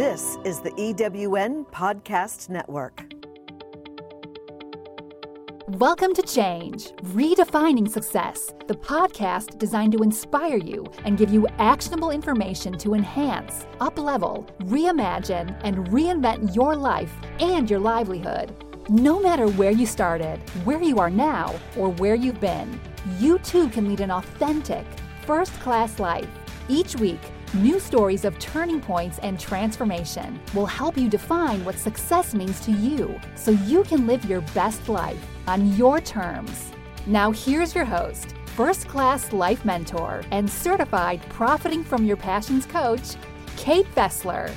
This is the EWN Podcast Network. Welcome to Change, Redefining Success, the podcast designed to inspire you and give you actionable information to enhance, uplevel, reimagine, and reinvent your life and your livelihood. No matter where you started, where you are now, or where you've been, you too can lead an authentic, first class life. Each week, new stories of turning points and transformation will help you define what success means to you so you can live your best life on your terms. Now, here's your host, first class life mentor, and certified profiting from your passions coach, Kate Fessler.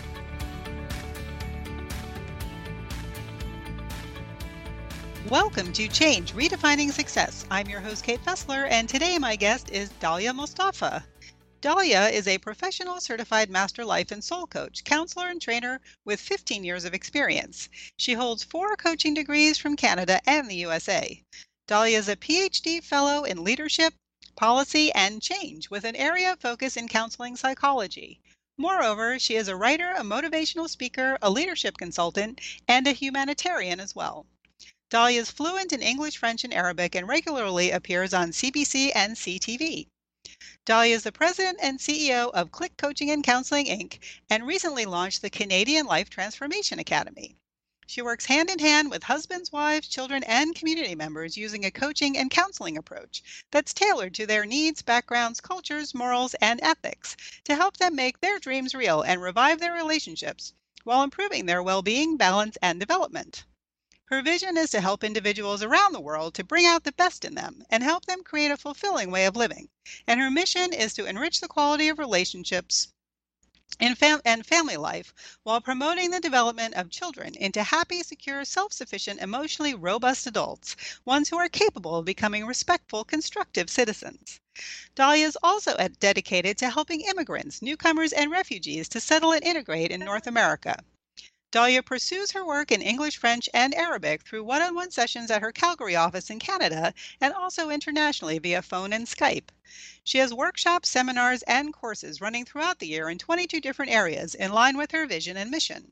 Welcome to Change Redefining Success. I'm your host, Kate Fessler, and today my guest is Dahlia Mostafa. Dahlia is a professional certified master life and soul coach, counselor, and trainer with 15 years of experience. She holds four coaching degrees from Canada and the USA. Dahlia is a PhD fellow in leadership, policy, and change with an area of focus in counseling psychology. Moreover, she is a writer, a motivational speaker, a leadership consultant, and a humanitarian as well. Dahlia is fluent in English, French, and Arabic and regularly appears on CBC and CTV. Dahlia is the president and CEO of Click Coaching and Counseling Inc. and recently launched the Canadian Life Transformation Academy. She works hand in hand with husbands, wives, children, and community members using a coaching and counseling approach that's tailored to their needs, backgrounds, cultures, morals, and ethics to help them make their dreams real and revive their relationships while improving their well being, balance, and development. Her vision is to help individuals around the world to bring out the best in them and help them create a fulfilling way of living. And her mission is to enrich the quality of relationships and, fam- and family life while promoting the development of children into happy, secure, self sufficient, emotionally robust adults, ones who are capable of becoming respectful, constructive citizens. Dahlia is also dedicated to helping immigrants, newcomers, and refugees to settle and integrate in North America. Dahlia pursues her work in English, French, and Arabic through one on one sessions at her Calgary office in Canada and also internationally via phone and Skype. She has workshops, seminars, and courses running throughout the year in 22 different areas in line with her vision and mission.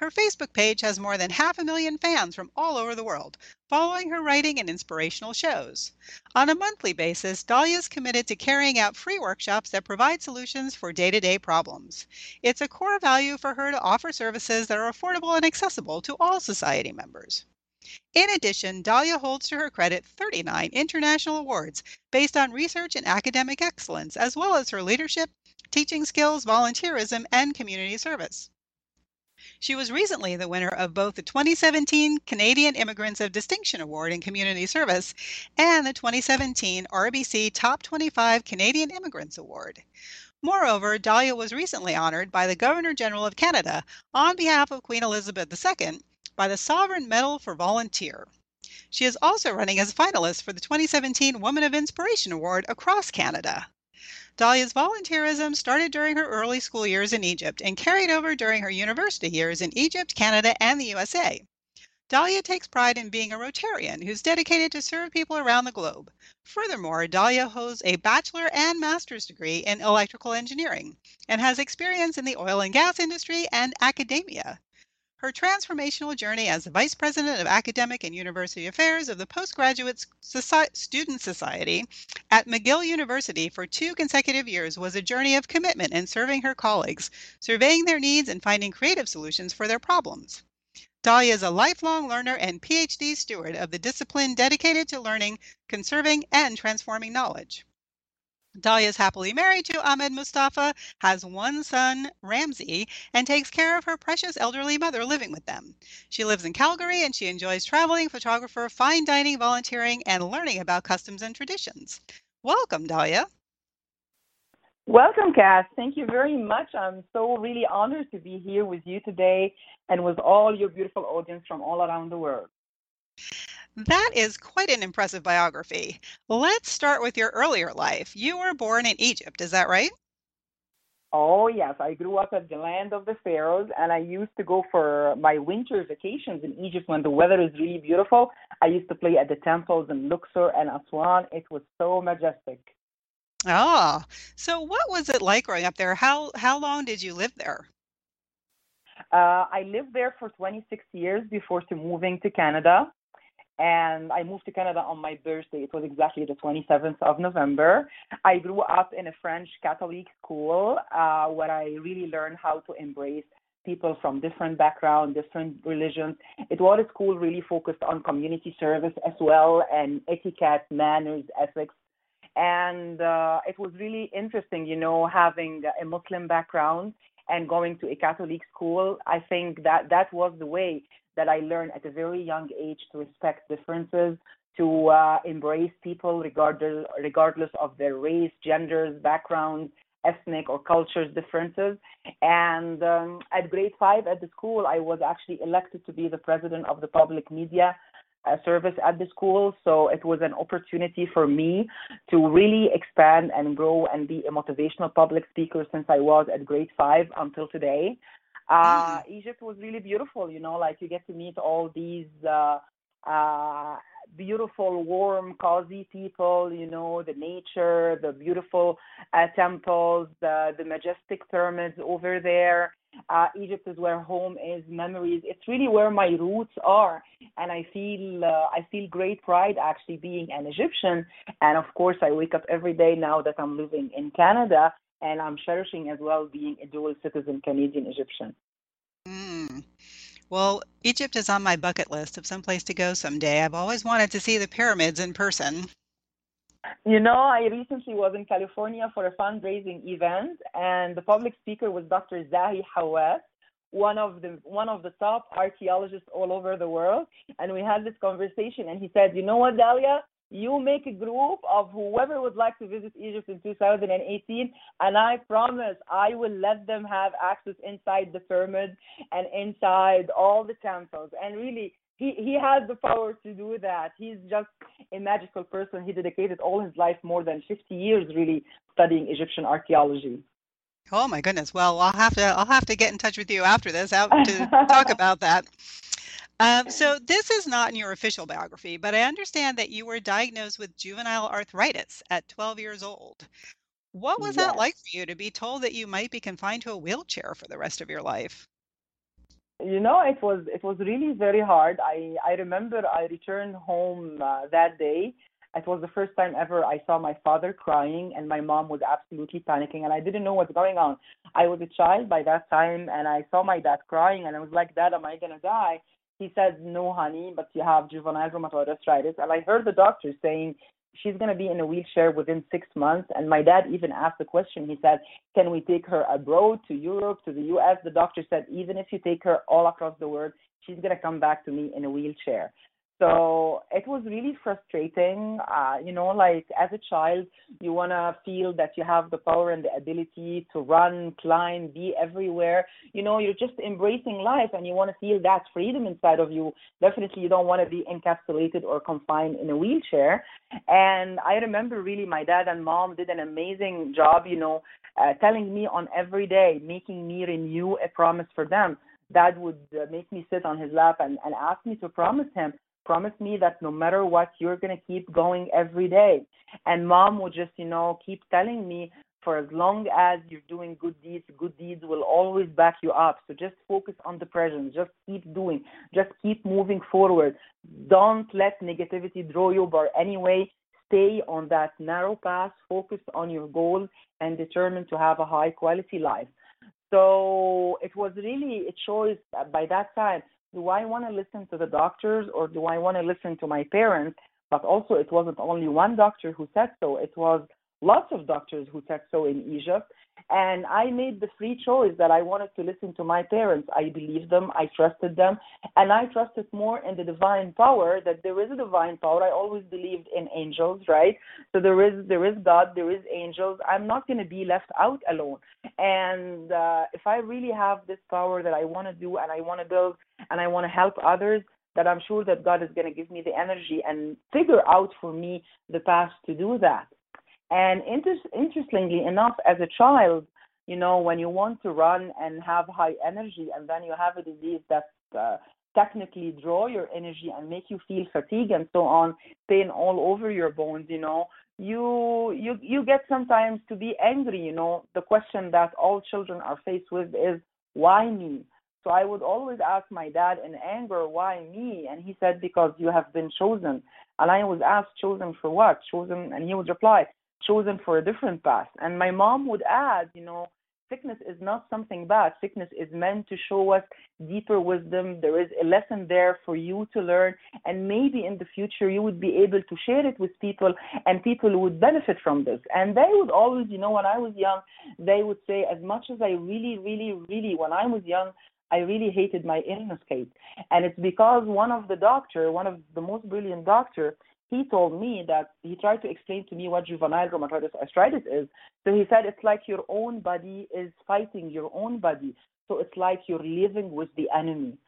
Her Facebook page has more than half a million fans from all over the world, following her writing and inspirational shows. On a monthly basis, Dahlia is committed to carrying out free workshops that provide solutions for day to day problems. It's a core value for her to offer services that are affordable and accessible to all society members. In addition, Dahlia holds to her credit 39 international awards based on research and academic excellence, as well as her leadership, teaching skills, volunteerism, and community service. She was recently the winner of both the 2017 Canadian Immigrants of Distinction Award in Community Service and the 2017 RBC Top 25 Canadian Immigrants Award. Moreover, Dahlia was recently honored by the Governor General of Canada on behalf of Queen Elizabeth II by the Sovereign Medal for Volunteer. She is also running as a finalist for the 2017 Woman of Inspiration Award across Canada. Dahlia's volunteerism started during her early school years in Egypt and carried over during her university years in Egypt, Canada, and the USA. Dahlia takes pride in being a Rotarian who's dedicated to serve people around the globe. Furthermore, Dahlia holds a bachelor and master's degree in electrical engineering and has experience in the oil and gas industry and academia. Her transformational journey as the Vice President of Academic and University Affairs of the Postgraduate Soci- Student Society at McGill University for two consecutive years was a journey of commitment in serving her colleagues, surveying their needs, and finding creative solutions for their problems. Dahlia is a lifelong learner and PhD steward of the discipline dedicated to learning, conserving, and transforming knowledge. Dahlia is happily married to Ahmed Mustafa, has one son, Ramsey, and takes care of her precious elderly mother living with them. She lives in Calgary and she enjoys traveling, photographer, fine dining, volunteering, and learning about customs and traditions. Welcome, Dahlia. Welcome, Cass. Thank you very much. I'm so really honored to be here with you today and with all your beautiful audience from all around the world. That is quite an impressive biography. Let's start with your earlier life. You were born in Egypt, is that right? Oh, yes. I grew up at the land of the pharaohs, and I used to go for my winter vacations in Egypt when the weather is really beautiful. I used to play at the temples in Luxor and Aswan. It was so majestic. Ah, so what was it like growing up there? How how long did you live there? Uh, I lived there for 26 years before to moving to Canada. And I moved to Canada on my birthday. It was exactly the 27th of November. I grew up in a French Catholic school uh, where I really learned how to embrace people from different backgrounds, different religions. It was a school really focused on community service as well and etiquette, manners, ethics. And uh, it was really interesting, you know, having a Muslim background and going to a Catholic school, I think that that was the way that I learned at a very young age to respect differences, to uh, embrace people regardless regardless of their race, genders, backgrounds, ethnic or cultures differences. And um, at grade five at the school, I was actually elected to be the president of the public media service at the school. So it was an opportunity for me to really expand and grow and be a motivational public speaker since I was at grade five until today. Uh, mm. Egypt was really beautiful, you know, like you get to meet all these uh, uh, beautiful, warm, cozy people, you know, the nature, the beautiful uh, temples, the, the majestic pyramids over there. Uh, Egypt is where home is, memories. It's really where my roots are, and I feel uh, I feel great pride actually being an Egyptian. And of course, I wake up every day now that I'm living in Canada, and I'm cherishing as well being a dual citizen Canadian Egyptian. Mm. Well, Egypt is on my bucket list of some place to go someday. I've always wanted to see the pyramids in person. You know, I recently was in California for a fundraising event, and the public speaker was Dr. Zahi Hawass, one of the one of the top archaeologists all over the world. And we had this conversation, and he said, "You know what, Dahlia? You make a group of whoever would like to visit Egypt in 2018, and I promise I will let them have access inside the pyramids and inside all the temples. And really, he he has the power to do that. He's just a magical person. He dedicated all his life, more than 50 years, really studying Egyptian archaeology. Oh my goodness! Well, I'll have to I'll have to get in touch with you after this out to talk about that. Um, so this is not in your official biography, but I understand that you were diagnosed with juvenile arthritis at 12 years old. What was yes. that like for you to be told that you might be confined to a wheelchair for the rest of your life? You know it was it was really very hard. I i remember i returned home uh, that day. It was the first time ever i saw my father crying and my mom was absolutely panicking and i didn't know what's going on. I was a child by that time and i saw my dad crying and i was like dad am i going to die? He said no honey but you have juvenile rheumatoid arthritis. And i heard the doctor saying she's going to be in a wheelchair within six months. And my dad even asked the question. He said, Can we take her abroad to Europe, to the US? The doctor said, Even if you take her all across the world, she's going to come back to me in a wheelchair. So it was really frustrating. Uh, you know, like as a child, you want to feel that you have the power and the ability to run, climb, be everywhere. You know, you're just embracing life and you want to feel that freedom inside of you. Definitely, you don't want to be encapsulated or confined in a wheelchair. And I remember really my dad and mom did an amazing job, you know, uh, telling me on every day, making me renew a promise for them dad would uh, make me sit on his lap and, and ask me to promise him promise me that no matter what, you're going to keep going every day. And mom would just, you know, keep telling me for as long as you're doing good deeds, good deeds will always back you up. So just focus on the present. Just keep doing. Just keep moving forward. Don't let negativity draw you by any way. Stay on that narrow path, focus on your goal, and determined to have a high quality life. So it was really a choice by that time do I want to listen to the doctors or do I want to listen to my parents? But also, it wasn't only one doctor who said so, it was lots of doctors who said so in Egypt. And I made the free choice that I wanted to listen to my parents. I believed them, I trusted them, and I trusted more in the divine power that there is a divine power. I always believed in angels, right? So there is there is God, there is angels. I'm not going to be left out alone. And uh, if I really have this power that I want to do and I want to build and I want to help others, that I'm sure that God is going to give me the energy and figure out for me the path to do that. And inter- interestingly enough, as a child, you know, when you want to run and have high energy, and then you have a disease that uh, technically draw your energy and make you feel fatigue and so on, pain all over your bones, you know, you you you get sometimes to be angry. You know, the question that all children are faced with is why me? So I would always ask my dad in anger, why me? And he said, because you have been chosen. And I was asked, chosen for what? Chosen, and he would reply, chosen for a different path. And my mom would add, you know, sickness is not something bad. Sickness is meant to show us deeper wisdom. There is a lesson there for you to learn. And maybe in the future, you would be able to share it with people and people would benefit from this. And they would always, you know, when I was young, they would say, as much as I really, really, really, when I was young, I really hated my illness, Kate. And it's because one of the doctor, one of the most brilliant doctor, he told me that he tried to explain to me what juvenile rheumatoid arthritis is. So he said it's like your own body is fighting your own body. So it's like you're living with the enemy.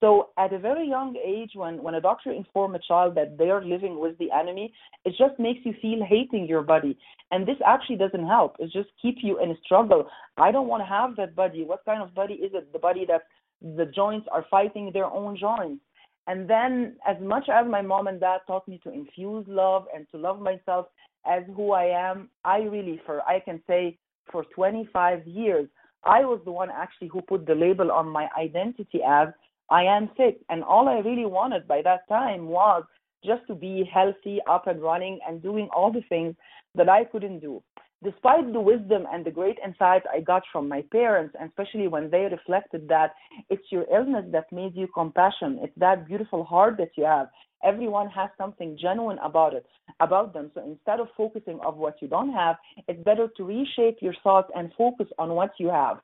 So at a very young age, when, when a doctor informs a child that they are living with the enemy, it just makes you feel hating your body. And this actually doesn't help. It just keeps you in a struggle. I don't want to have that body. What kind of body is it? The body that the joints are fighting their own joints. And then, as much as my mom and dad taught me to infuse love and to love myself as who I am, I really, for I can say, for 25 years, I was the one actually who put the label on my identity as I am sick. And all I really wanted by that time was just to be healthy, up and running, and doing all the things that I couldn't do despite the wisdom and the great insight I got from my parents, and especially when they reflected that it's your illness that made you compassion, it's that beautiful heart that you have. Everyone has something genuine about it, about them. So instead of focusing on what you don't have, it's better to reshape your thoughts and focus on what you have.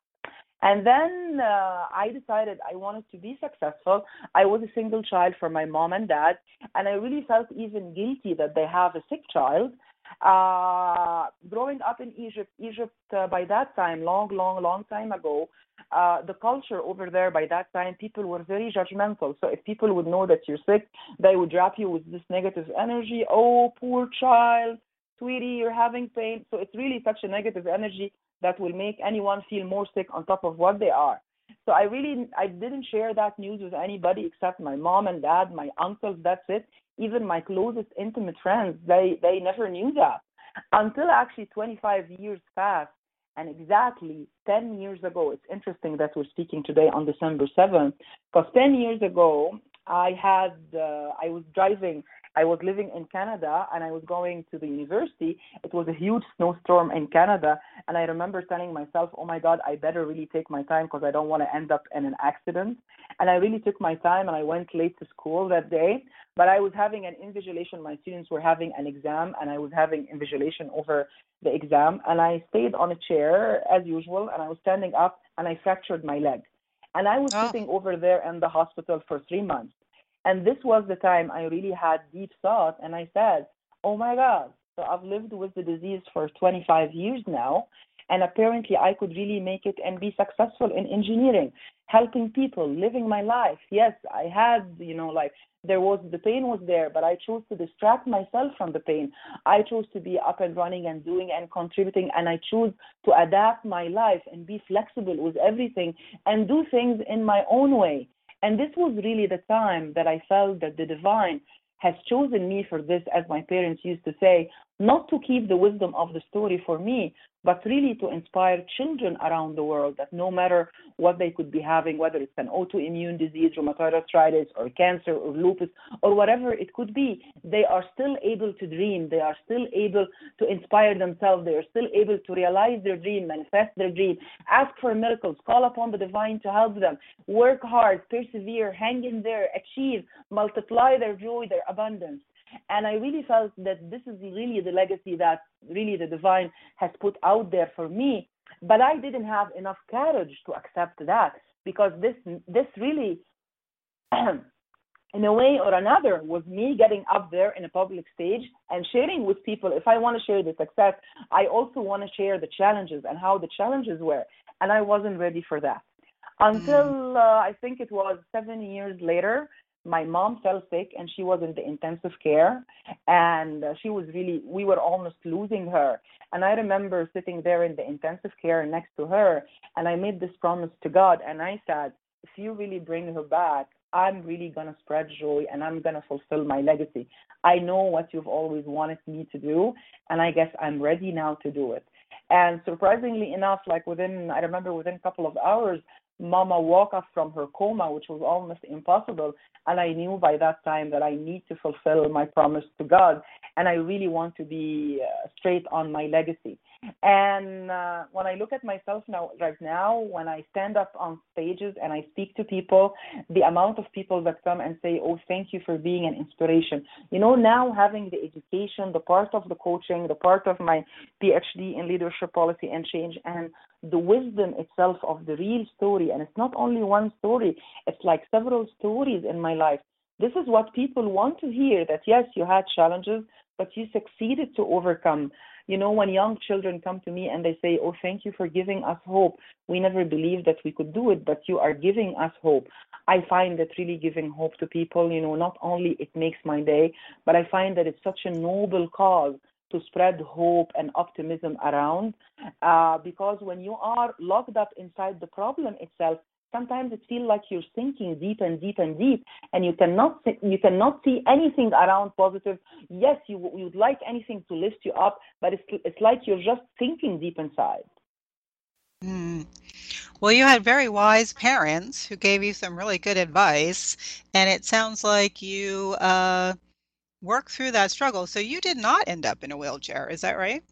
And then uh, I decided I wanted to be successful. I was a single child for my mom and dad, and I really felt even guilty that they have a sick child. Uh, growing up in Egypt, Egypt uh, by that time, long, long, long time ago, uh, the culture over there by that time, people were very judgmental. So if people would know that you're sick, they would drop you with this negative energy. Oh, poor child, sweetie, you're having pain. So it's really such a negative energy that will make anyone feel more sick on top of what they are. So I really I didn't share that news with anybody except my mom and dad, my uncles. That's it. Even my closest intimate friends, they they never knew that until actually 25 years passed. And exactly 10 years ago, it's interesting that we're speaking today on December 7th, because 10 years ago, I had uh, I was driving I was living in Canada and I was going to the university. It was a huge snowstorm in Canada. And I remember telling myself, oh my God, I better really take my time because I don't want to end up in an accident. And I really took my time and I went late to school that day. But I was having an invigilation. My students were having an exam and I was having invigilation over the exam. And I stayed on a chair as usual and I was standing up and I fractured my leg. And I was oh. sitting over there in the hospital for three months. And this was the time I really had deep thought and I said, oh my God, so I've lived with the disease for 25 years now. And apparently, I could really make it and be successful in engineering, helping people, living my life. Yes, I had, you know, like there was the pain was there, but I chose to distract myself from the pain. I chose to be up and running and doing and contributing, and I chose to adapt my life and be flexible with everything and do things in my own way. And this was really the time that I felt that the divine has chosen me for this, as my parents used to say, not to keep the wisdom of the story for me, but really to inspire children around the world that no matter what they could be having, whether it's an autoimmune disease, rheumatoid arthritis, or cancer, or lupus, or whatever it could be, they are still able to dream. They are still able to inspire themselves. They are still able to realize their dream, manifest their dream, ask for miracles, call upon the divine to help them, work hard, persevere, hang in there, achieve, multiply their joy, their abundance. And I really felt that this is really the legacy that really the divine has put out there for me. But I didn't have enough courage to accept that because this this really in a way or another was me getting up there in a public stage and sharing with people if i want to share the success i also want to share the challenges and how the challenges were and i wasn't ready for that until uh, i think it was seven years later my mom fell sick and she was in the intensive care and uh, she was really we were almost losing her. And i remember sitting there in the intensive care next to her and i made this promise to god and i said if you really bring her back i'm really going to spread joy and i'm going to fulfill my legacy. I know what you've always wanted me to do and i guess i'm ready now to do it. And surprisingly enough like within i remember within a couple of hours Mama woke up from her coma, which was almost impossible. And I knew by that time that I need to fulfill my promise to God. And I really want to be uh, straight on my legacy. And uh, when I look at myself now, right now, when I stand up on stages and I speak to people, the amount of people that come and say, Oh, thank you for being an inspiration. You know, now having the education, the part of the coaching, the part of my PhD in leadership policy and change, and the wisdom itself of the real story. And it's not only one story, it's like several stories in my life. This is what people want to hear that yes, you had challenges, but you succeeded to overcome. You know, when young children come to me and they say, Oh, thank you for giving us hope. We never believed that we could do it, but you are giving us hope. I find that really giving hope to people, you know, not only it makes my day, but I find that it's such a noble cause to spread hope and optimism around. Uh, because when you are locked up inside the problem itself, sometimes it feels like you're sinking deep and deep and deep and you cannot see, you cannot see anything around positive. Yes you you would like anything to lift you up but it's it's like you're just sinking deep inside. Mm. well you had very wise parents who gave you some really good advice and it sounds like you uh, worked through that struggle. So you did not end up in a wheelchair is that right?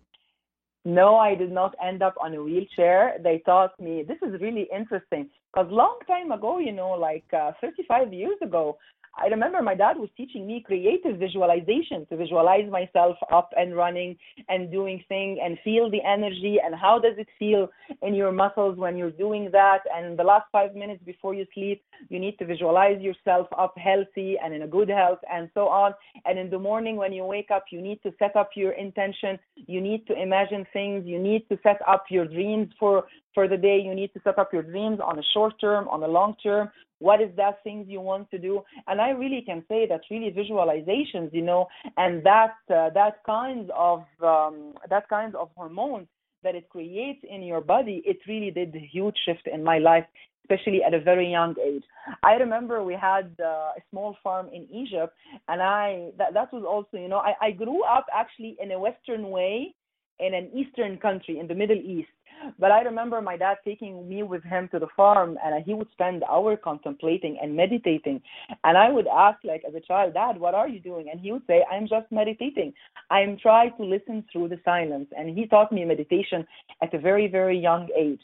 No, I did not end up on a wheelchair. They taught me this is really interesting because long time ago, you know, like uh, 35 years ago, I remember my dad was teaching me creative visualization to visualize myself up and running and doing things and feel the energy and how does it feel in your muscles when you're doing that. And the last five minutes before you sleep, you need to visualize yourself up healthy and in a good health and so on. And in the morning when you wake up, you need to set up your intention. You need to imagine things. You need to set up your dreams for for the day. You need to set up your dreams on a short term, on a long term what is that things you want to do and i really can say that really visualizations you know and that uh, that kind of um, that kind of hormones that it creates in your body it really did a huge shift in my life especially at a very young age i remember we had uh, a small farm in egypt and i that, that was also you know I, I grew up actually in a western way in an eastern country in the middle east but I remember my dad taking me with him to the farm, and he would spend hours contemplating and meditating. And I would ask, like as a child, Dad, what are you doing? And he would say, I'm just meditating. I'm trying to listen through the silence. And he taught me meditation at a very, very young age.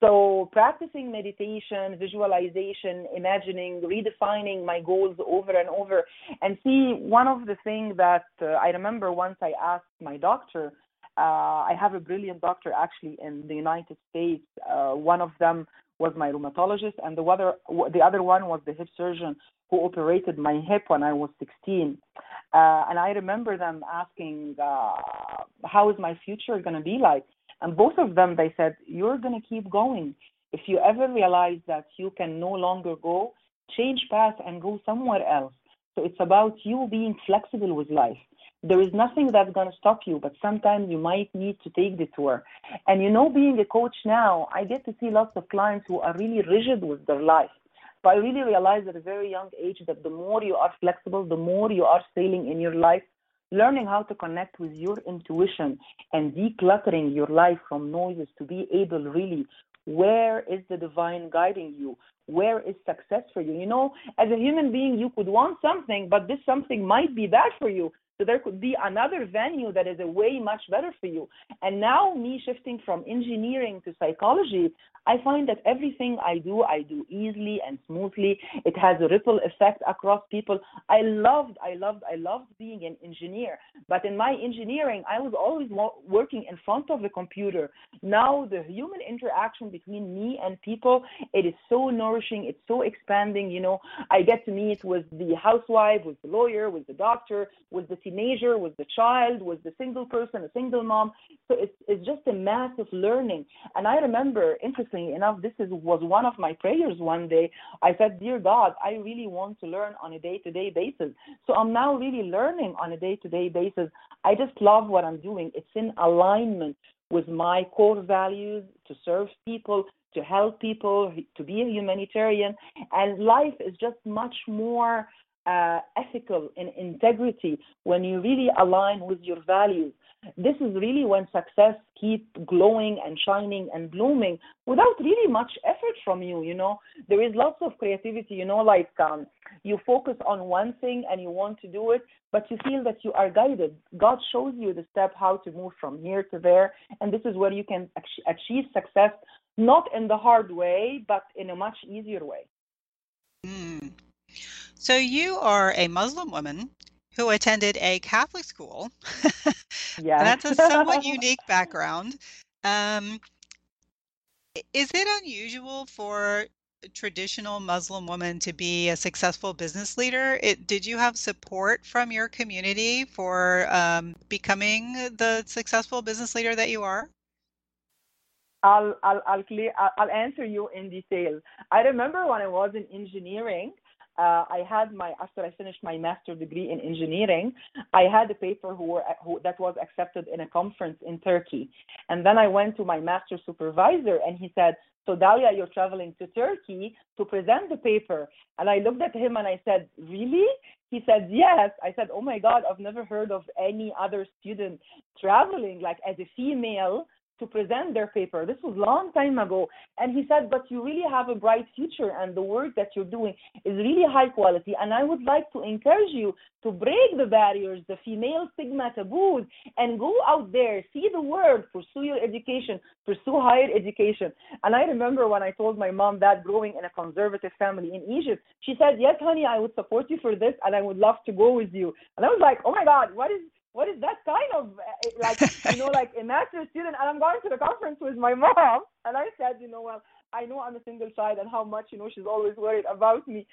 So practicing meditation, visualization, imagining, redefining my goals over and over. And see, one of the things that uh, I remember once I asked my doctor, I have a brilliant doctor actually in the United States. Uh, one of them was my rheumatologist, and the other the other one was the hip surgeon who operated my hip when I was 16. Uh, and I remember them asking, uh, "How is my future going to be like?" And both of them they said, "You're going to keep going. If you ever realize that you can no longer go, change path and go somewhere else." So it's about you being flexible with life there is nothing that's going to stop you, but sometimes you might need to take the tour. And you know, being a coach now, I get to see lots of clients who are really rigid with their life. So I really realized at a very young age that the more you are flexible, the more you are sailing in your life, learning how to connect with your intuition and decluttering your life from noises to be able really where is the divine guiding you where is success for you you know as a human being you could want something but this something might be bad for you so there could be another venue that is a way much better for you. And now me shifting from engineering to psychology, I find that everything I do, I do easily and smoothly. It has a ripple effect across people. I loved, I loved, I loved being an engineer. But in my engineering, I was always working in front of the computer. Now the human interaction between me and people, it is so nourishing. It's so expanding. You know, I get to meet with the housewife, with the lawyer, with the doctor, with the teenager, with the child, was the single person, a single mom. So it's it's just a massive learning. And I remember, interestingly enough, this is, was one of my prayers one day. I said, Dear God, I really want to learn on a day to day basis. So I'm now really learning on a day to day basis. I just love what I'm doing. It's in alignment with my core values to serve people, to help people, to be a humanitarian. And life is just much more uh, ethical and integrity, when you really align with your values, this is really when success keep glowing and shining and blooming without really much effort from you you know? There is lots of creativity you know like um, you focus on one thing and you want to do it but you feel that you are guided. God shows you the step how to move from here to there and this is where you can achieve success not in the hard way but in a much easier way. Mm. So you are a muslim woman who attended a Catholic school. yeah. That's a somewhat unique background. Um, is it unusual for traditional Muslim women to be a successful business leader? It, did you have support from your community for um, becoming the successful business leader that you are? I'll I'll I'll, clear, I'll answer you in detail. I remember when I was in engineering, uh, I had my after I finished my master degree in engineering, I had a paper who, were, who that was accepted in a conference in Turkey, and then I went to my master supervisor and he said, "So Dahlia, you're traveling to Turkey to present the paper." And I looked at him and I said, "Really?" He said, "Yes." I said, "Oh my God, I've never heard of any other student traveling like as a female." To present their paper. This was long time ago. And he said, but you really have a bright future and the work that you're doing is really high quality. And I would like to encourage you to break the barriers, the female stigma taboos, and go out there, see the world, pursue your education, pursue higher education. And I remember when I told my mom that growing in a conservative family in Egypt, she said, yes, honey, I would support you for this and I would love to go with you. And I was like, oh my God, what is what is that kind of eh, like you know like a master student and i'm going to the conference with my mom. And i said you know well I know I'm a single child and how much you know she's always worried about me.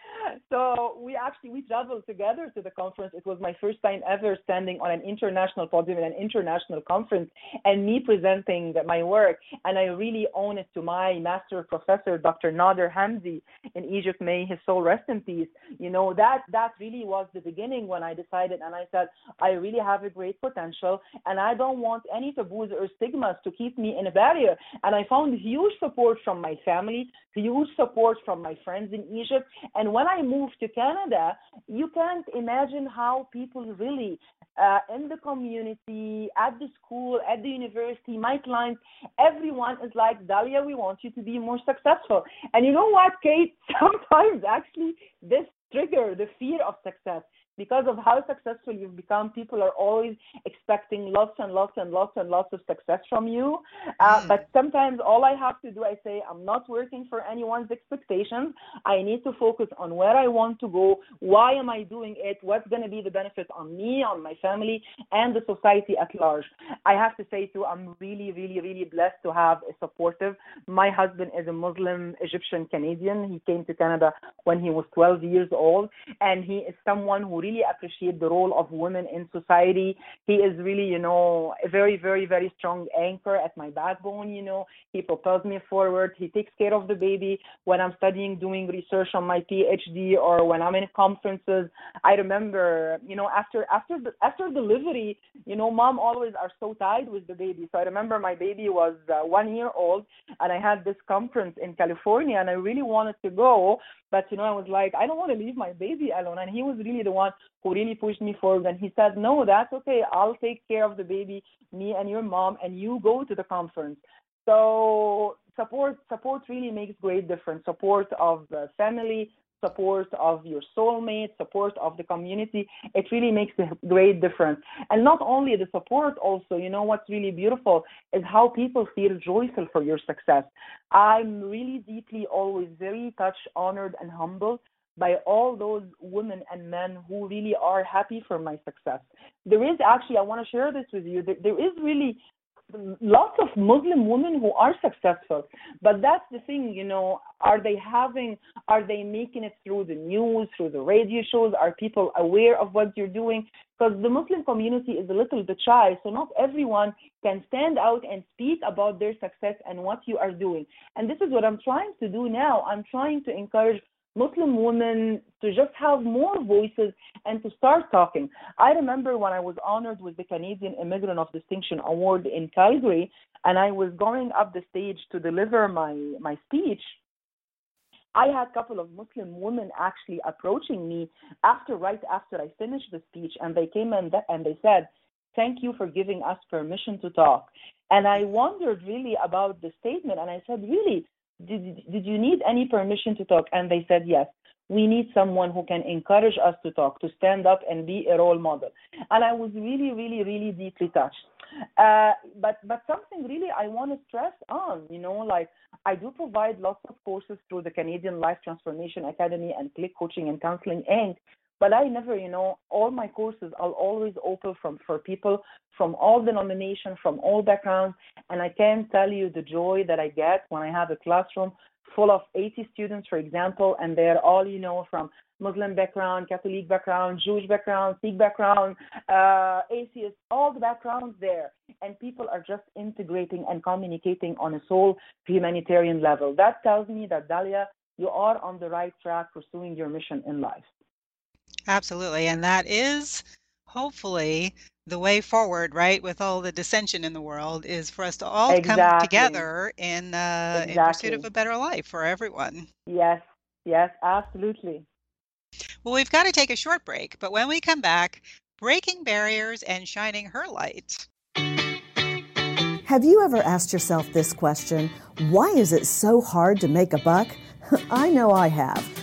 So we actually we traveled together to the conference. It was my first time ever standing on an international podium in an international conference and me presenting my work. And I really owe it to my master professor, Dr. Nader Hamzi in Egypt. May his soul rest in peace. You know that that really was the beginning when I decided and I said I really have a great potential and I don't want any taboos or stigmas to keep me in a barrier. And I found huge support from my family, huge support from my friends in Egypt. And when I moved to Canada, you can't imagine how people really uh, in the community, at the school, at the university, my clients, everyone is like, Dahlia, we want you to be more successful. And you know what, Kate? Sometimes actually this trigger the fear of success because of how successful you've become, people are always expecting lots and lots and lots and lots of success from you. Uh, mm. But sometimes all I have to do, I say, I'm not working for anyone's expectations. I need to focus on where I want to go. Why am I doing it? What's going to be the benefit on me, on my family, and the society at large? I have to say, too, I'm really, really, really blessed to have a supportive. My husband is a Muslim Egyptian Canadian. He came to Canada when he was 12 years old, and he is someone who really appreciate the role of women in society. He is really, you know, a very, very, very strong anchor at my backbone. You know, he propels me forward. He takes care of the baby when I'm studying, doing research on my PhD, or when I'm in conferences. I remember, you know, after after after delivery, you know, mom always are so tied with the baby. So I remember my baby was uh, one year old, and I had this conference in California, and I really wanted to go, but you know, I was like, I don't want to leave my baby alone. And he was really the one who really pushed me forward. And he said, No, that's okay. I'll take care of the baby, me and your mom, and you go to the conference. So support support really makes great difference. Support of the family, support of your soulmate, support of the community, it really makes a great difference. And not only the support, also, you know what's really beautiful is how people feel joyful for your success. I'm really deeply always very touched, honored, and humbled by all those women and men who really are happy for my success. There is actually, I want to share this with you, there is really lots of Muslim women who are successful. But that's the thing, you know, are they having, are they making it through the news, through the radio shows? Are people aware of what you're doing? Because the Muslim community is a little bit shy, so not everyone can stand out and speak about their success and what you are doing. And this is what I'm trying to do now. I'm trying to encourage Muslim women to just have more voices and to start talking. I remember when I was honored with the Canadian Immigrant of Distinction Award in Calgary, and I was going up the stage to deliver my, my speech. I had a couple of Muslim women actually approaching me after, right after I finished the speech, and they came and, and they said, Thank you for giving us permission to talk. And I wondered really about the statement, and I said, Really, did, did you need any permission to talk? And they said, Yes we need someone who can encourage us to talk, to stand up and be a role model. And I was really, really, really deeply touched. Uh, but but something really I want to stress on, you know, like I do provide lots of courses through the Canadian Life Transformation Academy and Click Coaching and Counseling Inc. But I never, you know, all my courses are always open from for people from all denominations, from all backgrounds, and I can tell you the joy that I get when I have a classroom full of 80 students, for example, and they're all, you know, from Muslim background, Catholic background, Jewish background, Sikh background, uh, atheist, all the backgrounds there. And people are just integrating and communicating on a soul humanitarian level. That tells me that, Dahlia, you are on the right track pursuing your mission in life. Absolutely. And that is hopefully the way forward, right, with all the dissension in the world, is for us to all exactly. come together in, uh, exactly. in pursuit of a better life for everyone. Yes, yes, absolutely. Well, we've got to take a short break, but when we come back, breaking barriers and shining her light. Have you ever asked yourself this question why is it so hard to make a buck? I know I have.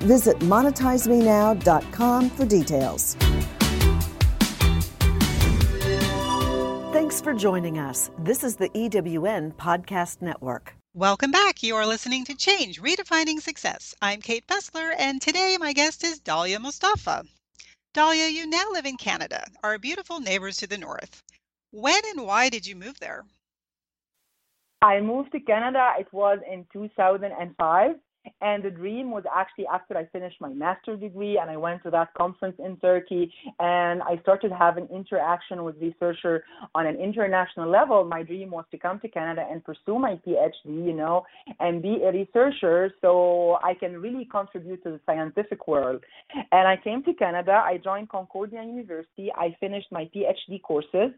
Visit monetizemenow.com for details. Thanks for joining us. This is the EWN Podcast Network. Welcome back. You are listening to Change Redefining Success. I'm Kate Fessler, and today my guest is Dahlia Mostafa. Dahlia, you now live in Canada, our beautiful neighbors to the north. When and why did you move there? I moved to Canada. It was in 2005. And the dream was actually after I finished my master's degree and I went to that conference in Turkey and I started having interaction with researchers on an international level. My dream was to come to Canada and pursue my PhD, you know, and be a researcher so I can really contribute to the scientific world. And I came to Canada. I joined Concordia University. I finished my PhD courses.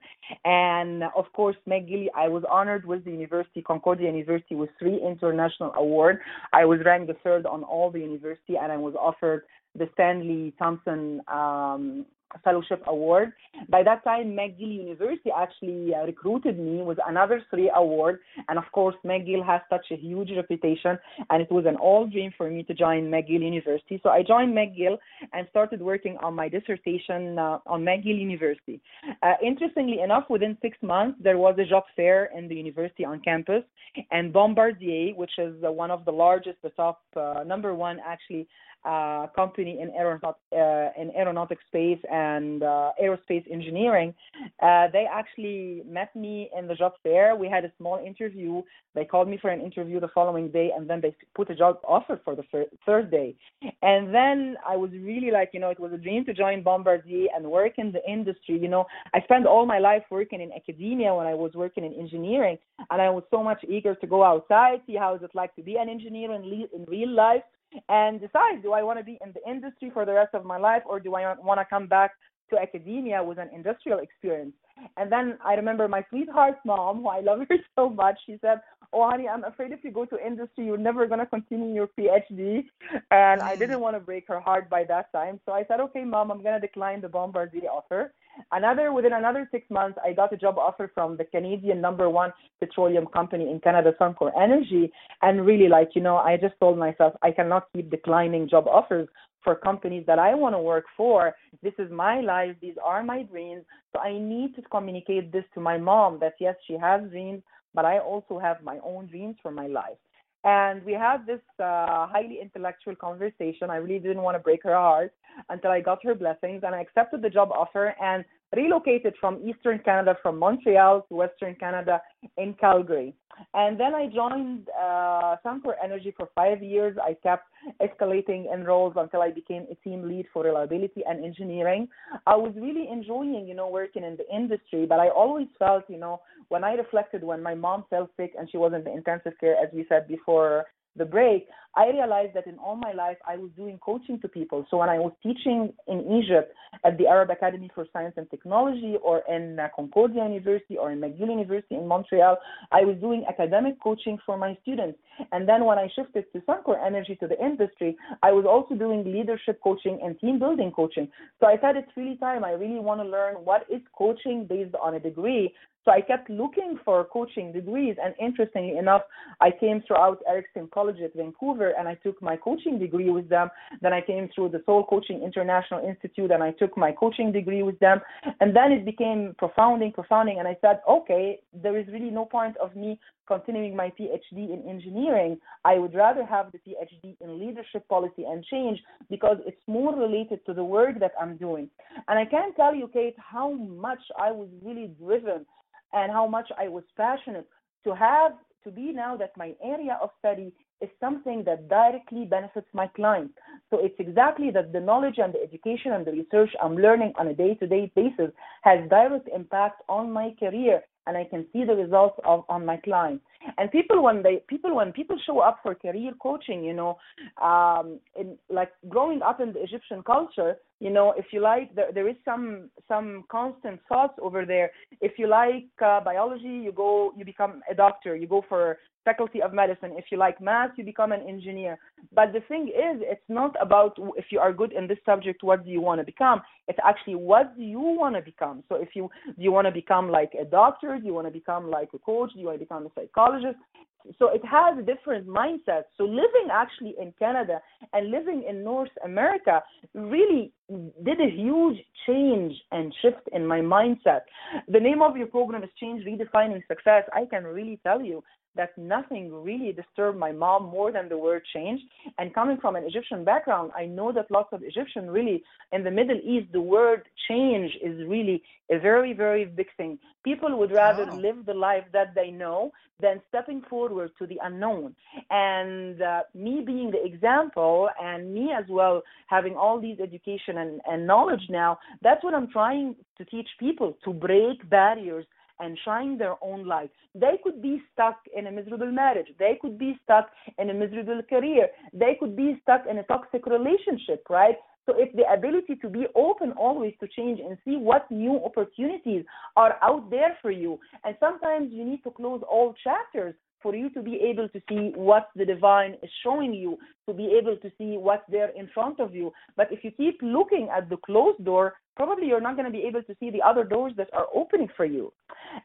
And of course, McGill, I was honored with the university, Concordia University, with three international awards. I was ranked the third on all the university, and I was offered the Stanley Thompson um, Fellowship Award. By that time, McGill University actually uh, recruited me with another three awards. And of course, McGill has such a huge reputation, and it was an all dream for me to join McGill University. So I joined McGill and started working on my dissertation uh, on McGill University. Uh, interestingly enough, within six months, there was a job fair in the university on campus, and Bombardier, which is uh, one of the largest, the top uh, number one actually uh, company in, aeronaut, uh, in aeronautic space and uh, aerospace engineering. Uh, they actually met me in the job fair. We had a small interview. They called me for an interview the following day, and then they put a job offer for the fir- third day. And then I was really like, you know, it was a dream to join Bombardier and work in the industry. You know, I spent all my life working in academia when I was working in engineering, and I was so much eager to go outside, see how is it like to be an engineer in, le- in real life and decide do I want to be in the industry for the rest of my life or do I want to come back to academia with an industrial experience. And then I remember my sweetheart mom, who I love her so much, she said, Oh, honey, I'm afraid if you go to industry, you're never going to continue your PhD. And I mm. didn't want to break her heart by that time. So I said, Okay, mom, I'm going to decline the Bombardier offer. Another within another six months, I got a job offer from the Canadian number one petroleum company in Canada, Suncor Energy, and really like you know, I just told myself I cannot keep declining job offers for companies that I want to work for. This is my life. These are my dreams. So I need to communicate this to my mom that yes, she has dreams, but I also have my own dreams for my life. And we had this uh, highly intellectual conversation. I really didn't want to break her heart until I got her blessings, and I accepted the job offer and relocated from Eastern Canada, from Montreal to Western Canada in Calgary. And then I joined uh, Suncor Energy for five years. I kept escalating in roles until I became a team lead for reliability and engineering. I was really enjoying, you know, working in the industry, but I always felt, you know, when I reflected when my mom fell sick and she was in the intensive care, as we said before the break, I realized that in all my life I was doing coaching to people. So when I was teaching in Egypt at the Arab Academy for Science and Technology or in uh, Concordia University or in McGill University in Montreal, I was doing academic coaching for my students. And then when I shifted to Suncor Energy to the industry, I was also doing leadership coaching and team building coaching. So I said it's really time. I really want to learn what is coaching based on a degree so I kept looking for coaching degrees, and interestingly enough, I came throughout Erickson College at Vancouver, and I took my coaching degree with them. Then I came through the Soul Coaching International Institute, and I took my coaching degree with them. And then it became profounding, profounding, and I said, okay, there is really no point of me continuing my PhD in engineering. I would rather have the PhD in leadership policy and change because it's more related to the work that I'm doing. And I can tell you, Kate, how much I was really driven and how much I was passionate to have to be now that my area of study is something that directly benefits my clients. So it's exactly that the knowledge and the education and the research I'm learning on a day-to-day basis has direct impact on my career and I can see the results of on my clients. And people when they people when people show up for career coaching, you know, um, in like growing up in the Egyptian culture, you know, if you like, there, there is some some constant thoughts over there. If you like uh, biology, you go, you become a doctor. You go for faculty of medicine. If you like math, you become an engineer. But the thing is, it's not about if you are good in this subject, what do you want to become? It's actually what do you want to become. So if you do you want to become like a doctor? Do you want to become like a coach? Do you want to become a psychologist? So it has a different mindset. So living actually in Canada and living in North America really did a huge change and shift in my mindset. The name of your program is Change Redefining Success. I can really tell you that nothing really disturbed my mom more than the word change. And coming from an Egyptian background, I know that lots of Egyptian really in the Middle East, the word change is really a very, very big thing. People would rather oh. live the life that they know than stepping forward to the unknown. And uh, me being the example, and me as well having all these education and, and knowledge now, that's what I'm trying to teach people to break barriers and shine their own light. They could be stuck in a miserable marriage. They could be stuck in a miserable career. They could be stuck in a toxic relationship, right? So it's the ability to be open always to change and see what new opportunities are out there for you. And sometimes you need to close all chapters for you to be able to see what the divine is showing you, to be able to see what's there in front of you. But if you keep looking at the closed door, probably you're not going to be able to see the other doors that are opening for you.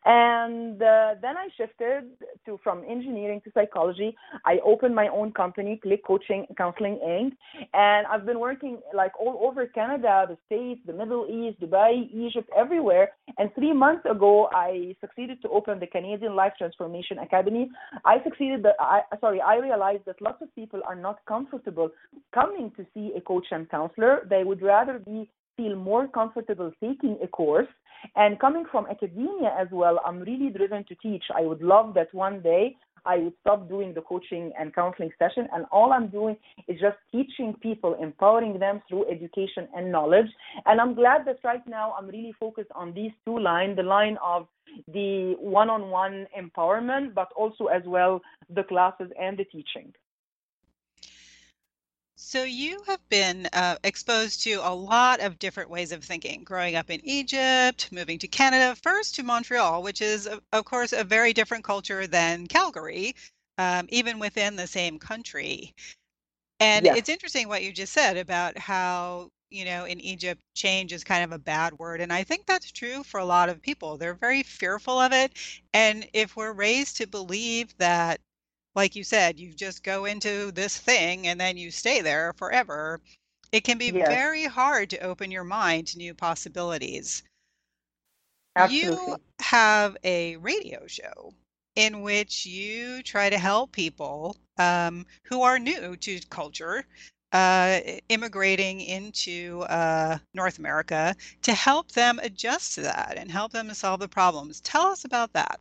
And uh, then I shifted to from engineering to psychology. I opened my own company, Click Coaching Counseling Inc. And I've been working like all over Canada, the States, the Middle East, Dubai, Egypt, everywhere. And three months ago, I succeeded to open the Canadian Life Transformation Academy. I succeeded that I sorry, I realized that lots of people are not comfortable coming to see a coach and counselor. They would rather be feel more comfortable taking a course. And coming from academia as well, I'm really driven to teach. I would love that one day I would stop doing the coaching and counseling session, and all I'm doing is just teaching people, empowering them through education and knowledge. And I'm glad that right now I'm really focused on these two lines the line of the one on one empowerment, but also as well the classes and the teaching. So you have been uh, exposed to a lot of different ways of thinking, growing up in Egypt, moving to Canada, first to Montreal, which is, of course, a very different culture than Calgary, um, even within the same country. And it's interesting what you just said about how you know, in Egypt, change is kind of a bad word. And I think that's true for a lot of people. They're very fearful of it. And if we're raised to believe that, like you said, you just go into this thing and then you stay there forever, it can be Yes, very hard to open your mind to new possibilities. You have a radio show in which you try to help people um, who are new to culture, uh, immigrating into uh, North America, to help them adjust to that and help them to solve the problems. Tell us about that.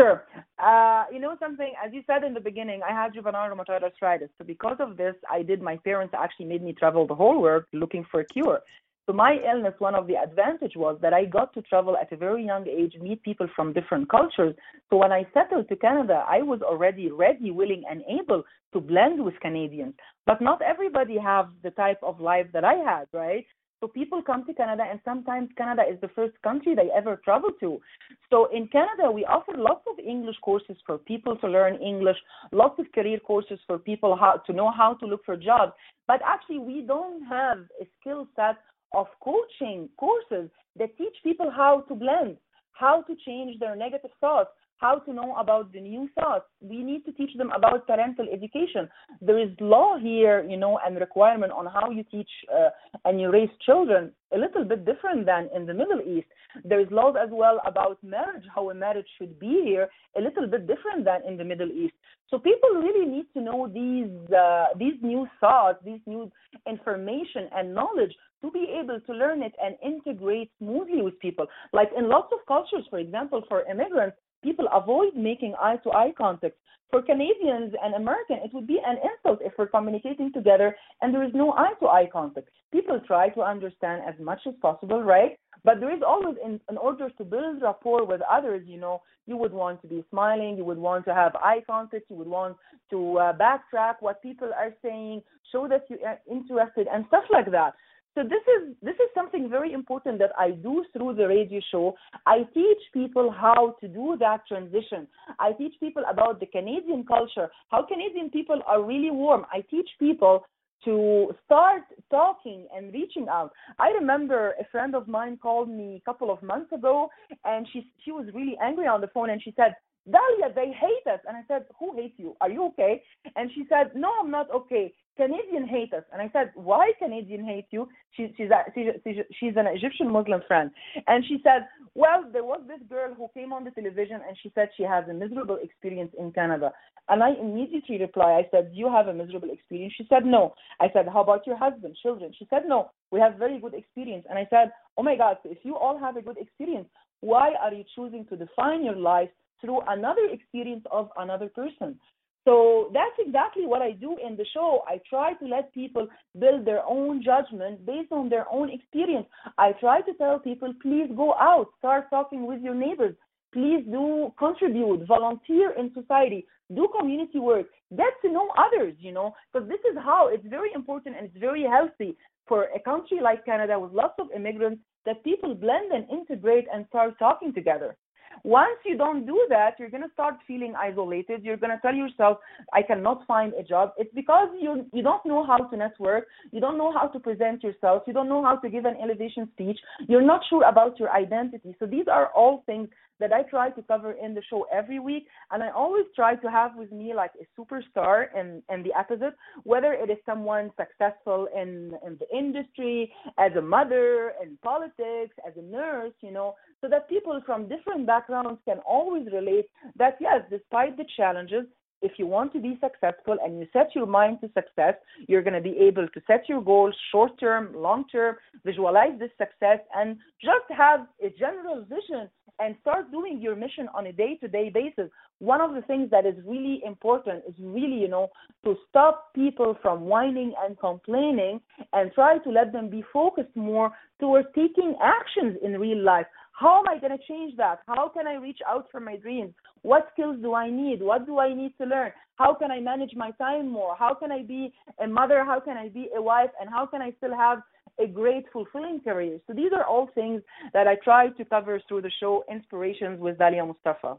Sure. Uh, you know something, as you said in the beginning, I had juvenile rheumatoid arthritis. So because of this, I did, my parents actually made me travel the whole world looking for a cure. So my illness, one of the advantage was that I got to travel at a very young age, meet people from different cultures. So when I settled to Canada, I was already ready, willing, and able to blend with Canadians. But not everybody have the type of life that I had, right? So people come to Canada, and sometimes Canada is the first country they ever travel to. So in Canada, we offer lots of English courses for people to learn English, lots of career courses for people how to know how to look for jobs. But actually, we don't have a skill set of coaching courses that teach people how to blend, how to change their negative thoughts, how to know about the new thoughts. We need to teach them about parental education. There is law here, you know, and requirement on how you teach uh, and you raise children a little bit different than in the Middle East. There is laws as well about marriage, how a marriage should be here, a little bit different than in the Middle East. So people really need to know these uh, these new thoughts, these new information and knowledge to be able to learn it and integrate smoothly with people. Like in lots of cultures, for example, for immigrants, people avoid making eye to eye contact. For Canadians and Americans, it would be an insult if we're communicating together and there is no eye to eye contact. People try to understand as much as possible, right? But there is always, in, in order to build rapport with others, you know, you would want to be smiling, you would want to have eye contact, you would want to uh, backtrack what people are saying, show that you are interested, and stuff like that. So this is this is something very important that I do through the radio show. I teach people how to do that transition. I teach people about the Canadian culture, how Canadian people are really warm. I teach people to start talking and reaching out. I remember a friend of mine called me a couple of months ago and she she was really angry on the phone and she said, Dahlia, they hate us. And I said, Who hates you? Are you okay? And she said, No, I'm not okay. Canadian hate us. And I said, Why Canadian hate you? She, she's, a, she, she's an Egyptian Muslim friend. And she said, Well, there was this girl who came on the television and she said she has a miserable experience in Canada. And I immediately replied, I said, you have a miserable experience? She said, No. I said, How about your husband, children? She said, No, we have very good experience. And I said, Oh my God, so if you all have a good experience, why are you choosing to define your life through another experience of another person. So that's exactly what I do in the show. I try to let people build their own judgment based on their own experience. I try to tell people, please go out, start talking with your neighbors. Please do contribute, volunteer in society, do community work, get to know others, you know, because this is how it's very important and it's very healthy for a country like Canada with lots of immigrants that people blend and integrate and start talking together. Once you don't do that, you're going to start feeling isolated. You're going to tell yourself, I cannot find a job. It's because you, you don't know how to network. You don't know how to present yourself. You don't know how to give an elevation speech. You're not sure about your identity. So these are all things that I try to cover in the show every week. And I always try to have with me like a superstar in, in the episode, whether it is someone successful in, in the industry, as a mother, in politics, as a nurse, you know, so that people from different backgrounds can always relate that, yes, despite the challenges, if you want to be successful and you set your mind to success, you're going to be able to set your goals short term, long term, visualize this success, and just have a general vision and start doing your mission on a day to day basis. One of the things that is really important is really, you know, to stop people from whining and complaining and try to let them be focused more towards taking actions in real life. How am I going to change that? How can I reach out for my dreams? What skills do I need? What do I need to learn? How can I manage my time more? How can I be a mother? How can I be a wife? And how can I still have a great, fulfilling career? So these are all things that I try to cover through the show Inspirations with Dahlia Mostafa.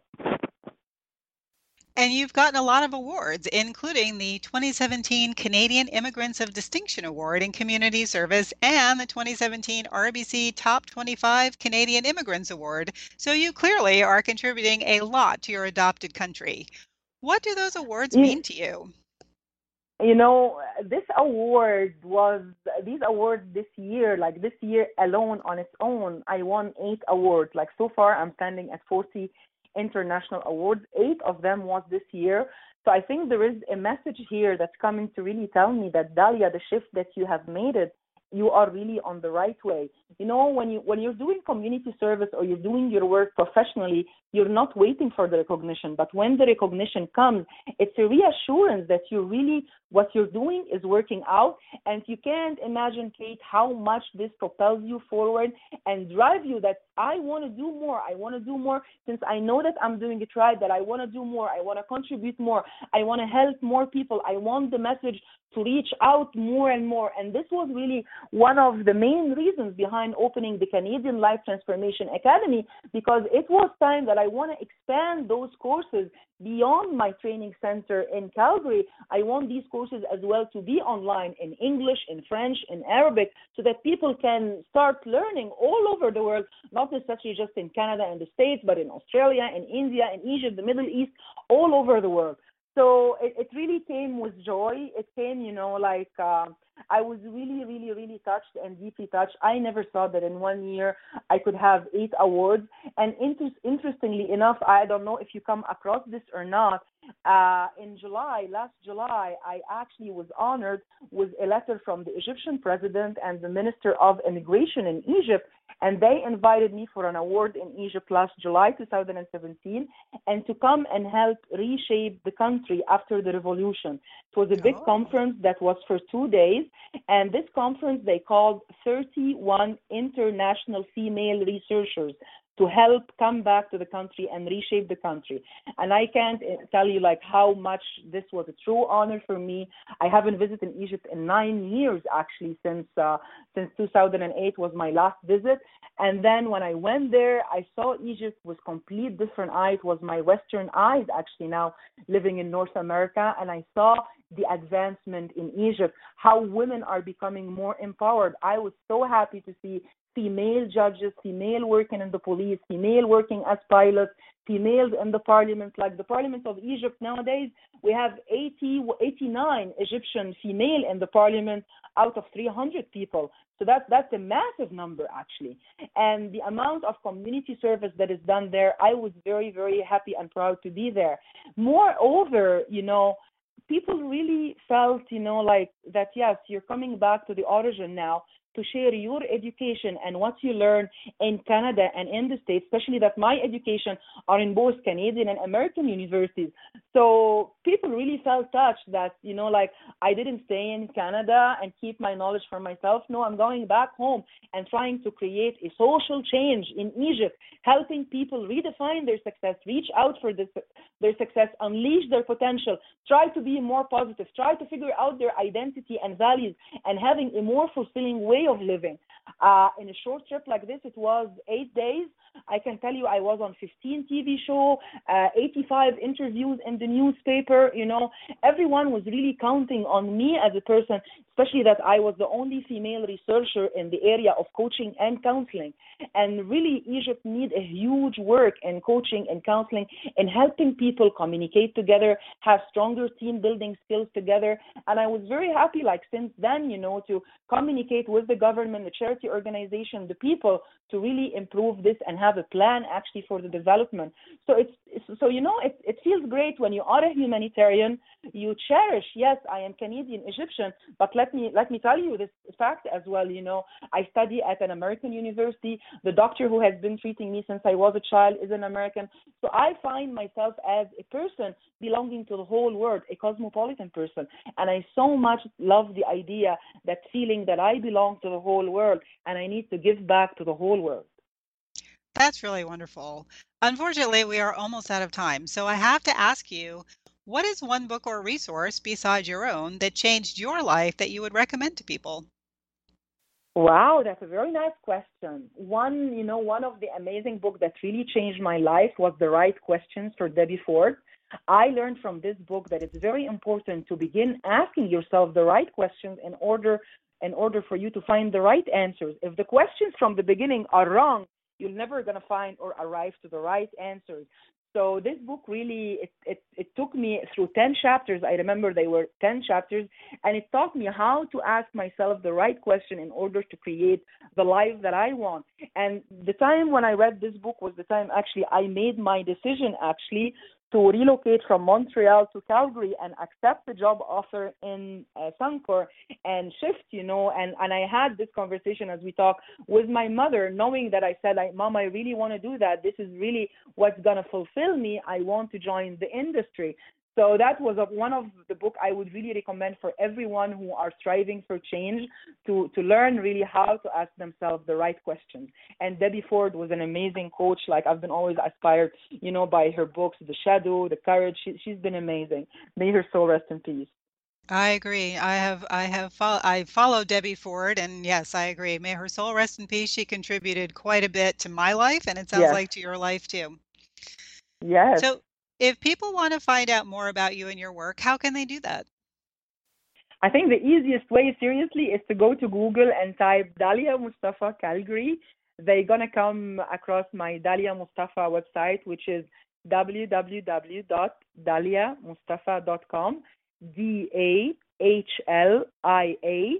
And you've gotten a lot of awards, including the 2017 Canadian Immigrants of Distinction Award in Community Service and the 2017 RBC Top 25 Canadian Immigrants Award. So you clearly are contributing a lot to your adopted country. What do those awards mean to you? You know, this award was, these awards this year, like this year alone on its own, I won eight awards. Like so far, I'm standing at 40 international awards. Eight of them was this year. So I think there is a message here that's coming to really tell me that Dahlia, the shift that you have made it, you are really on the right way. You know, when you when you're doing community service or you're doing your work professionally, you're not waiting for the recognition. But when the recognition comes, it's a reassurance that you really what you're doing is working out. And you can't imagine, Kate, how much this propels you forward and drive you that I want to do more. I want to do more since I know that I'm doing it right, that I want to do more. I want to contribute more. I want to help more people. I want the message to reach out more and more. And this was really one of the main reasons behind opening the Canadian Life Transformation Academy because it was time that I want to expand those courses beyond my training center in Calgary. I want these courses as well to be online in English, in French, in Arabic, so that people can start learning all over the world, not necessarily just in Canada and the States, but in Australia, in India, in Egypt, the Middle East, all over the world so it, it really came with joy. It came, you know, like uh, I was really, really, really touched and deeply touched. I never thought that in one year I could have eight awards. And inter- interestingly enough, I don't know if you come across this or not. Uh, in July, last July, I actually was honored with a letter from the Egyptian president and the Minister of Immigration in Egypt and they invited me for an award in Egypt last July 2017 and to come and help reshape the country after the revolution. It was a big oh. conference that was for two days, and this conference they called 31 international female researchers to help come back to the country and reshape the country. And I can't eh, tell you like how much this was a true honor for me. I haven't visited Egypt in nine years actually since uh, since 2008 was my last visit. And then when I went there, I saw Egypt with complete different eyes. It was my Western eyes actually now living in North America, and I saw the advancement in Egypt, how women are becoming more empowered. I was so happy to see female judges, female working in the police, female working as pilots, females in the parliament. Like the parliament of Egypt nowadays, we have 80, 89 Egyptian female in the parliament out of 300 people. So that's that's a massive number actually. And the amount of community service that is done there, I was very very happy and proud to be there. Moreover, you know, people really felt, you know, like that yes, you're coming back to the origin now to share your education and what you learn in Canada and in the States, especially that my education are in both Canadian and American universities. So people really felt touched that, you know, like I didn't stay in Canada and keep my knowledge for myself. No, I'm going back home and trying to create a social change in Egypt, helping people redefine their success, reach out for this, their success, unleash their potential, try to be more positive, try to figure out their identity and values, and having a more fulfilling way of living. Uh, in a short trip like this, it was eight days. I can tell you I was on 15 TV show, uh, 85 interviews in the newspaper. You know, everyone was really counting on me as a person, especially that I was the only female researcher in the area of coaching and counseling. And really, Egypt need a huge work in coaching and counseling and helping people communicate together, have stronger team building skills together. And I was very happy, like since then, you know, to communicate with the government, the charity organization, the people to really improve this and have a plan actually for the development. So it's, so you know it, it feels great when you are a humanitarian. You cherish, yes, I am Canadian Egyptian, but let me let me tell you this fact as well. You know, I study at an American university. The doctor who has been treating me since I was a child is an American. So I find myself as a person belonging to the whole world, a cosmopolitan person, and I so much love the idea that feeling that I belong to the whole world and I need to give back to the whole world. That's really wonderful. Unfortunately, we are almost out of time. So I have to ask you what is one book or resource besides your own that changed your life that you would recommend to people? Wow, that's a very nice question. One, you know, one of the amazing books that really changed my life was The Right Questions for Debbie Ford. I learned from this book that it's very important to begin asking yourself the right questions in order in order for you to find the right answers. If the questions from the beginning are wrong, you're never going to find or arrive to the right answers. So this book really it, it it took me through 10 chapters. I remember they were 10 chapters and it taught me how to ask myself the right question in order to create the life that I want. And the time when I read this book was the time actually I made my decision actually to relocate from Montreal to Calgary and accept the job offer in uh, Suncor and shift, you know, and, and I had this conversation as we talk with my mother, knowing that I said, like, Mom, I really want to do that. This is really what's going to fulfill me. I want to join the industry. So that was a, one of the book I would really recommend for everyone who are striving for change to to learn really how to ask themselves the right questions. And Debbie Ford was an amazing coach. Like I've been always inspired, you know, by her books, The Shadow, The Courage. She, she's been amazing. May her soul rest in peace. I agree. I have I have fo- I follow Debbie Ford, and yes, I agree. May her soul rest in peace. She contributed quite a bit to my life, and it sounds Yes. like to your life too. Yes. So, if people want to find out more about you and your work, how can they do that? I think the easiest way, seriously, is to go to Google and type Dahlia Mostafa Calgary. They're gonna come across my Dahlia Mostafa website, which is www.dahliamostafa.com. D A H L I A.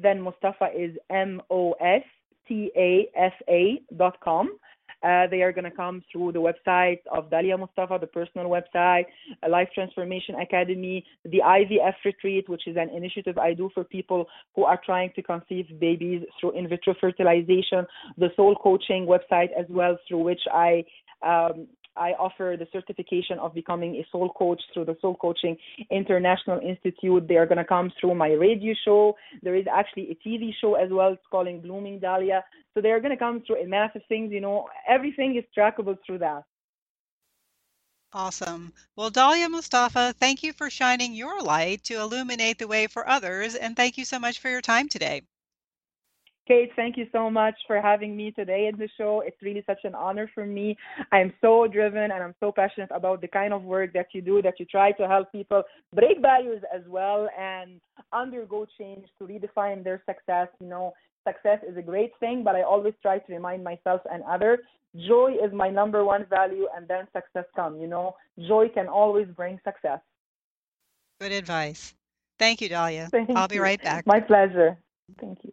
Then Mostafa is M O S T A F A dot com. Uh, they are going to come through the website of Dahlia Mostafa, the personal website, a Life Transformation Academy, the IVF Retreat, which is an initiative I do for people who are trying to conceive babies through in vitro fertilization, the Soul Coaching website as well, through which I um, I offer the certification of becoming a soul coach through the Soul Coaching International Institute. They are going to come through my radio show. There is actually a TV show as well. It's calling Blooming Dahlia. So they are going to come through a massive things. You know, everything is trackable through that. Awesome. Well, Dahlia Mostafa, thank you for shining your light to illuminate the way for others, and thank you so much for your time today. Kate, thank you so much for having me today in the show. It's really such an honor for me. I'm so driven and I'm so passionate about the kind of work that you do, that you try to help people break barriers as well and undergo change to redefine their success. You know, success is a great thing, but I always try to remind myself and others joy is my number one value and then success comes. You know, joy can always bring success. Good advice. Thank you, Dahlia. Thank I'll be you. right back. My pleasure. Thank you.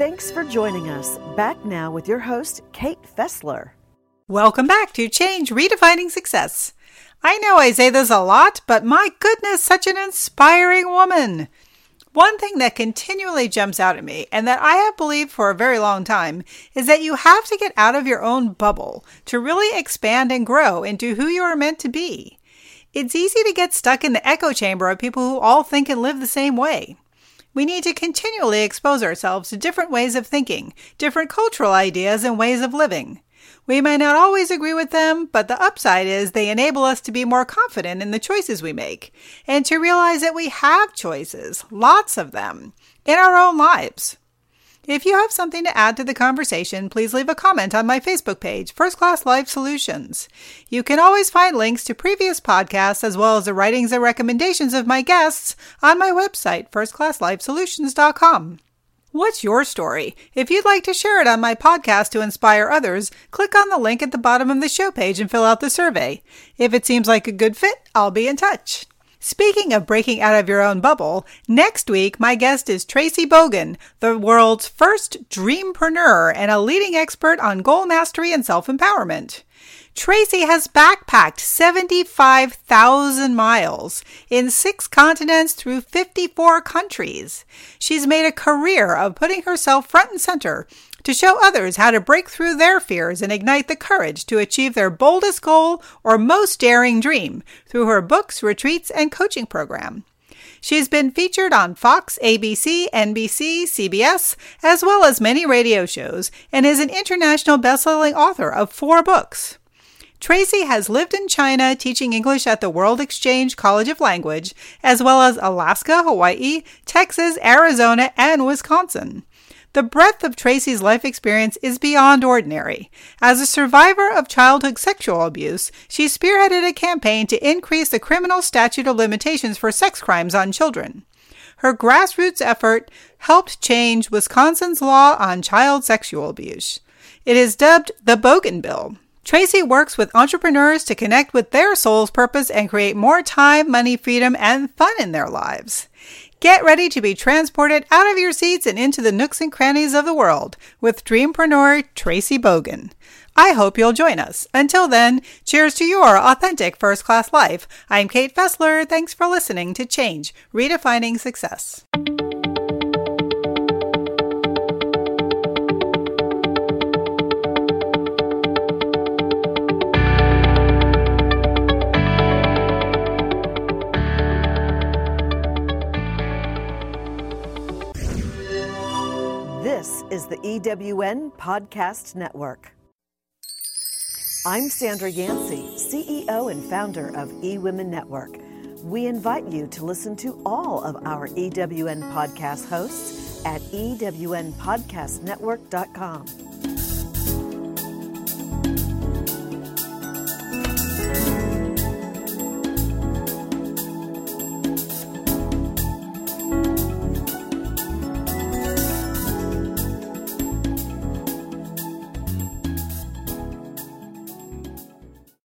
Thanks for joining us. Back now with your host, Kate Fessler. Welcome back to Change Redefining Success. I know I say this a lot, but my goodness, such an inspiring woman. One thing that continually jumps out at me, and that I have believed for a very long time, is that you have to get out of your own bubble to really expand and grow into who you are meant to be. It's easy to get stuck in the echo chamber of people who all think and live the same way. We need to continually expose ourselves to different ways of thinking, different cultural ideas and ways of living. We may not always agree with them, but the upside is they enable us to be more confident in the choices we make and to realize that we have choices, lots of them, in our own lives. If you have something to add to the conversation, please leave a comment on my Facebook page, First Class Life Solutions. You can always find links to previous podcasts as well as the writings and recommendations of my guests on my website, firstclasslifesolutions.com. What's your story? If you'd like to share it on my podcast to inspire others, click on the link at the bottom of the show page and fill out the survey. If it seems like a good fit, I'll be in touch. Speaking of breaking out of your own bubble, next week my guest is Tracy Bogan, the world's first dreampreneur and a leading expert on goal mastery and self empowerment. Tracy has backpacked 75,000 miles in six continents through 54 countries. She's made a career of putting herself front and center to show others how to break through their fears and ignite the courage to achieve their boldest goal or most daring dream through her books, retreats, and coaching program. She's been featured on Fox, ABC, NBC, CBS, as well as many radio shows, and is an international best-selling author of four books. Tracy has lived in China teaching English at the World Exchange College of Language, as well as Alaska, Hawaii, Texas, Arizona, and Wisconsin. The breadth of Tracy's life experience is beyond ordinary. As a survivor of childhood sexual abuse, she spearheaded a campaign to increase the criminal statute of limitations for sex crimes on children. Her grassroots effort helped change Wisconsin's law on child sexual abuse. It is dubbed the Bogan Bill. Tracy works with entrepreneurs to connect with their soul's purpose and create more time, money, freedom, and fun in their lives. Get ready to be transported out of your seats and into the nooks and crannies of the world with dreampreneur Tracy Bogan. I hope you'll join us. Until then, cheers to your authentic first class life. I'm Kate Fessler. Thanks for listening to Change Redefining Success. Is the EWN Podcast Network. I'm Sandra Yancey, CEO and founder of eWomen Network. We invite you to listen to all of our EWN podcast hosts at ewnpodcastnetwork.com.